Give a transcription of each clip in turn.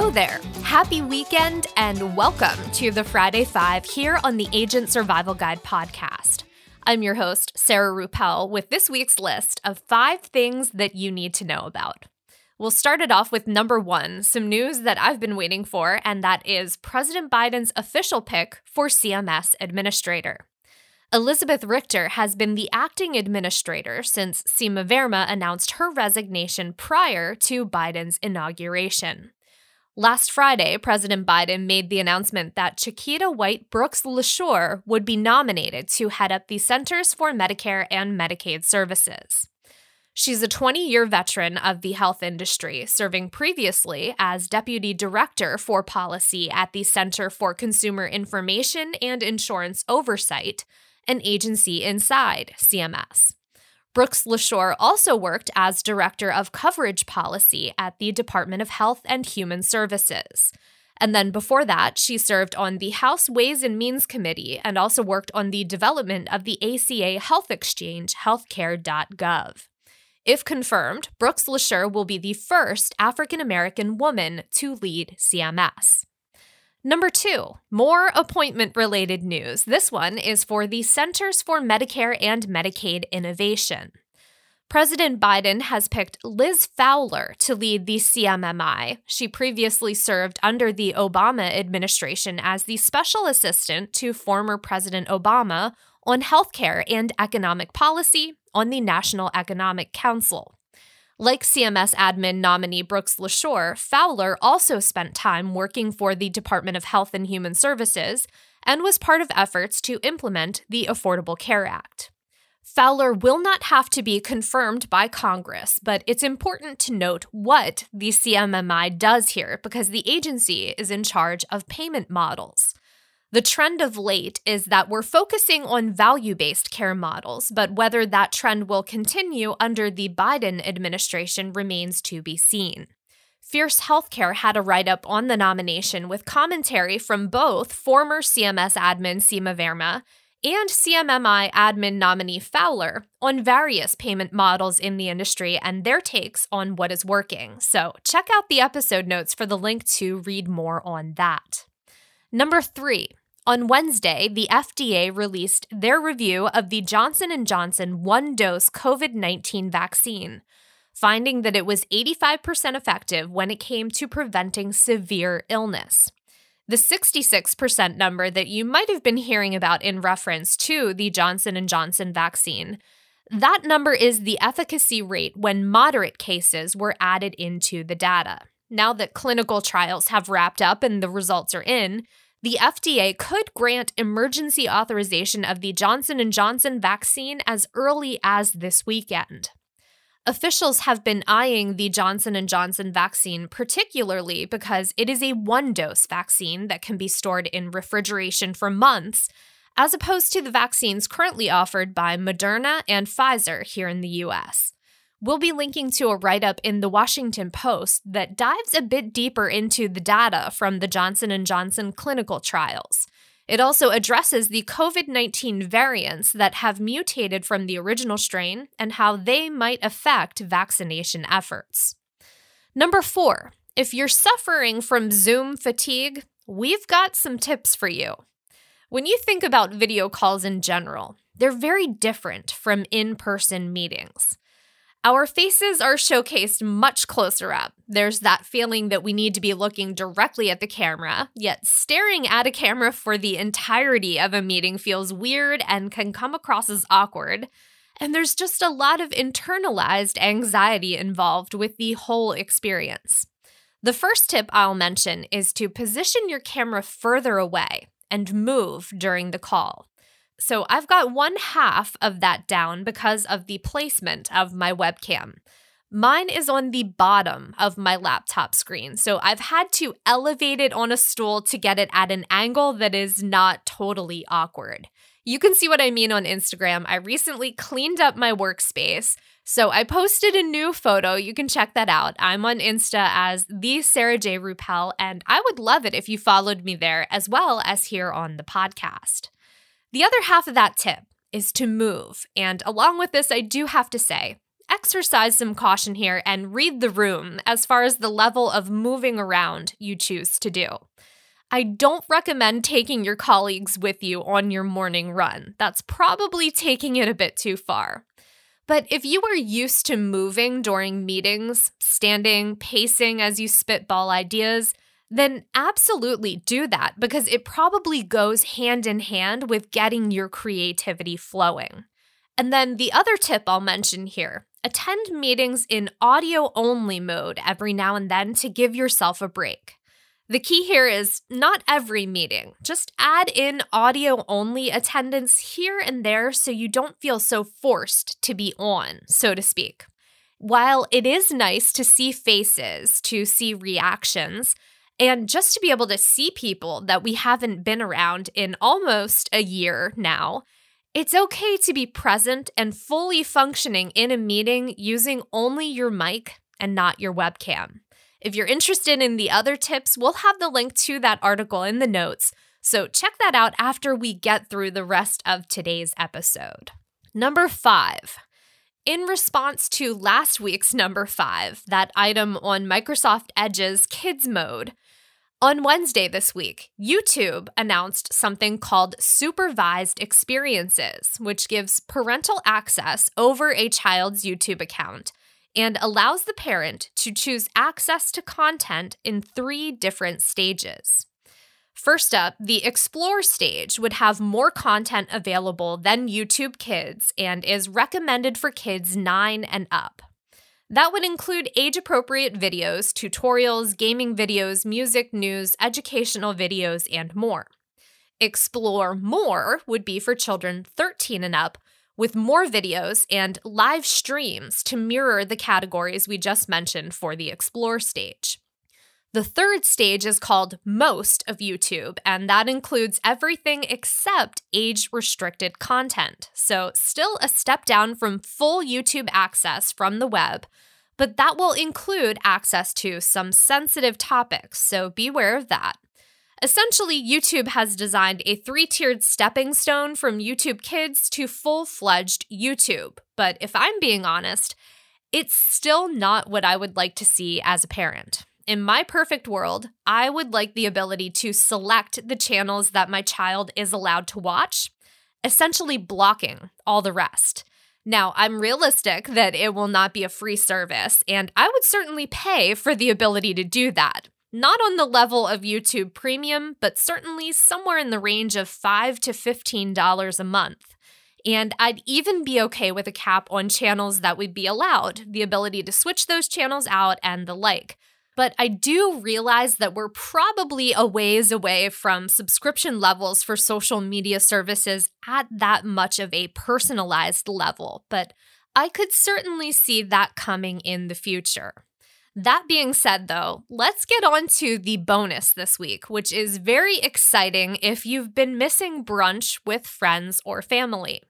Hello there. Happy weekend and welcome to the Friday Five here on the Agent Survival Guide podcast. I'm your host, Sarah Ruppel, with this week's list of five things that you need to know about. We'll start it off with number one some news that I've been waiting for, and that is President Biden's official pick for CMS administrator. Elizabeth Richter has been the acting administrator since Seema Verma announced her resignation prior to Biden's inauguration. Last Friday, President Biden made the announcement that Chiquita White Brooks LaSure would be nominated to head up the Centers for Medicare and Medicaid Services. She's a 20 year veteran of the health industry, serving previously as Deputy Director for Policy at the Center for Consumer Information and Insurance Oversight, an agency inside CMS. Brooks LaSure also worked as Director of Coverage Policy at the Department of Health and Human Services. And then before that, she served on the House Ways and Means Committee and also worked on the development of the ACA Health Exchange, healthcare.gov. If confirmed, Brooks LaSure will be the first African American woman to lead CMS. Number two, more appointment related news. This one is for the Centers for Medicare and Medicaid Innovation. President Biden has picked Liz Fowler to lead the CMMI. She previously served under the Obama administration as the special assistant to former President Obama on healthcare and economic policy on the National Economic Council. Like CMS admin nominee Brooks LaSure, Fowler also spent time working for the Department of Health and Human Services and was part of efforts to implement the Affordable Care Act. Fowler will not have to be confirmed by Congress, but it's important to note what the CMMI does here because the agency is in charge of payment models. The trend of late is that we're focusing on value based care models, but whether that trend will continue under the Biden administration remains to be seen. Fierce Healthcare had a write up on the nomination with commentary from both former CMS admin Seema Verma and CMMI admin nominee Fowler on various payment models in the industry and their takes on what is working. So, check out the episode notes for the link to read more on that. Number 3, on Wednesday, the FDA released their review of the Johnson & Johnson one-dose COVID-19 vaccine, finding that it was 85% effective when it came to preventing severe illness. The 66% number that you might have been hearing about in reference to the Johnson & Johnson vaccine, that number is the efficacy rate when moderate cases were added into the data. Now that clinical trials have wrapped up and the results are in, the FDA could grant emergency authorization of the Johnson & Johnson vaccine as early as this weekend. Officials have been eyeing the Johnson & Johnson vaccine particularly because it is a one-dose vaccine that can be stored in refrigeration for months as opposed to the vaccines currently offered by Moderna and Pfizer here in the US. We'll be linking to a write up in the Washington Post that dives a bit deeper into the data from the Johnson & Johnson clinical trials. It also addresses the COVID-19 variants that have mutated from the original strain and how they might affect vaccination efforts. Number 4, if you're suffering from Zoom fatigue, we've got some tips for you. When you think about video calls in general, they're very different from in person meetings. Our faces are showcased much closer up. There's that feeling that we need to be looking directly at the camera, yet staring at a camera for the entirety of a meeting feels weird and can come across as awkward. And there's just a lot of internalized anxiety involved with the whole experience. The first tip I'll mention is to position your camera further away and move during the call. So I've got one half of that down because of the placement of my webcam. Mine is on the bottom of my laptop screen, so I've had to elevate it on a stool to get it at an angle that is not totally awkward. You can see what I mean on Instagram. I recently cleaned up my workspace, so I posted a new photo. You can check that out. I'm on Insta as the Sarah J. Ruppel, and I would love it if you followed me there as well as here on the podcast. The other half of that tip is to move. And along with this, I do have to say, exercise some caution here and read the room as far as the level of moving around you choose to do. I don't recommend taking your colleagues with you on your morning run. That's probably taking it a bit too far. But if you are used to moving during meetings, standing, pacing as you spitball ideas, then absolutely do that because it probably goes hand in hand with getting your creativity flowing. And then the other tip I'll mention here attend meetings in audio only mode every now and then to give yourself a break. The key here is not every meeting. Just add in audio only attendance here and there so you don't feel so forced to be on, so to speak. While it is nice to see faces, to see reactions, and just to be able to see people that we haven't been around in almost a year now, it's okay to be present and fully functioning in a meeting using only your mic and not your webcam. If you're interested in the other tips, we'll have the link to that article in the notes. So check that out after we get through the rest of today's episode. Number five. In response to last week's number five, that item on Microsoft Edge's Kids Mode, on Wednesday this week, YouTube announced something called Supervised Experiences, which gives parental access over a child's YouTube account and allows the parent to choose access to content in three different stages. First up, the Explore stage would have more content available than YouTube Kids and is recommended for kids 9 and up. That would include age appropriate videos, tutorials, gaming videos, music, news, educational videos, and more. Explore More would be for children 13 and up, with more videos and live streams to mirror the categories we just mentioned for the Explore stage. The third stage is called Most of YouTube, and that includes everything except age restricted content. So, still a step down from full YouTube access from the web, but that will include access to some sensitive topics, so beware of that. Essentially, YouTube has designed a three tiered stepping stone from YouTube Kids to full fledged YouTube. But if I'm being honest, it's still not what I would like to see as a parent. In my perfect world, I would like the ability to select the channels that my child is allowed to watch, essentially blocking all the rest. Now, I'm realistic that it will not be a free service, and I would certainly pay for the ability to do that. Not on the level of YouTube Premium, but certainly somewhere in the range of 5 to $15 a month. And I'd even be okay with a cap on channels that would be allowed, the ability to switch those channels out and the like. But I do realize that we're probably a ways away from subscription levels for social media services at that much of a personalized level. But I could certainly see that coming in the future. That being said, though, let's get on to the bonus this week, which is very exciting if you've been missing brunch with friends or family.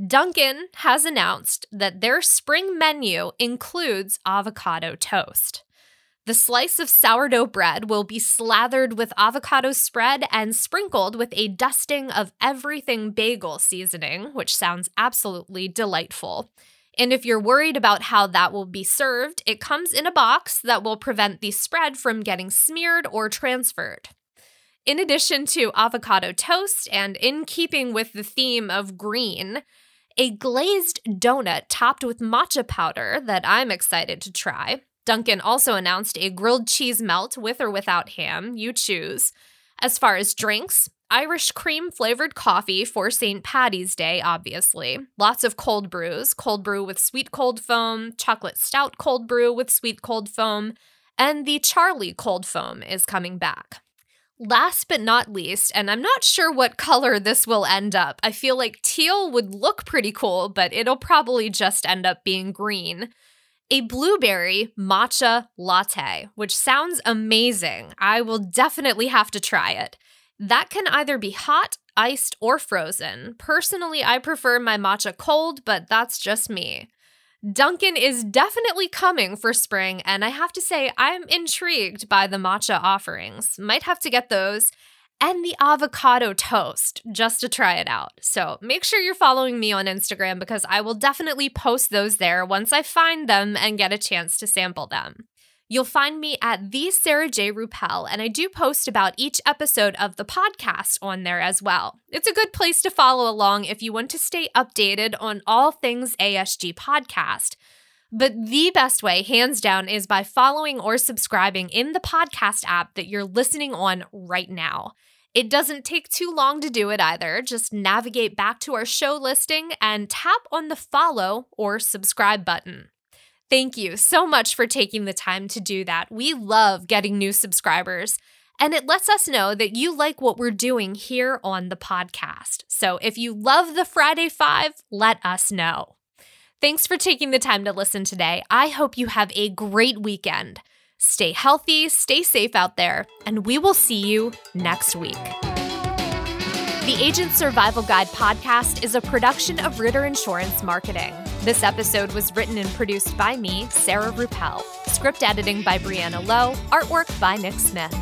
Dunkin' has announced that their spring menu includes avocado toast. The slice of sourdough bread will be slathered with avocado spread and sprinkled with a dusting of everything bagel seasoning, which sounds absolutely delightful. And if you're worried about how that will be served, it comes in a box that will prevent the spread from getting smeared or transferred. In addition to avocado toast, and in keeping with the theme of green, a glazed donut topped with matcha powder that I'm excited to try. Dunkin' also announced a grilled cheese melt with or without ham, you choose. As far as drinks, Irish cream flavored coffee for St. Patty's Day, obviously. Lots of cold brews cold brew with sweet cold foam, chocolate stout cold brew with sweet cold foam, and the Charli cold foam is coming back. Last but not least, and I'm not sure what color this will end up. I feel like teal would look pretty cool, but it'll probably just end up being green. A blueberry matcha latte, which sounds amazing. I will definitely have to try it. That can either be hot, iced, or frozen. Personally, I prefer my matcha cold, but that's just me. Dunkin' is definitely coming for spring, and I have to say, I'm intrigued by the matcha offerings. Might have to get those. And the avocado toast just to try it out. So make sure you're following me on Instagram because I will definitely post those there once I find them and get a chance to sample them. You'll find me at the Sarah J. Ruppel, and I do post about each episode of the podcast on there as well. It's a good place to follow along if you want to stay updated on all things ASG podcast. But the best way, hands down, is by following or subscribing in the podcast app that you're listening on right now. It doesn't take too long to do it either. Just navigate back to our show listing and tap on the follow or subscribe button. Thank you so much for taking the time to do that. We love getting new subscribers, and it lets us know that you like what we're doing here on the podcast. So if you love the Friday Five, let us know. Thanks for taking the time to listen today. I hope you have a great weekend. Stay healthy, stay safe out there, and we will see you next week. The Agent Survival Guide podcast is a production of Ritter Insurance Marketing. This episode was written and produced by me, Sarah Ruppel. Script editing by Brianna Lowe. Artwork by Nick Smith.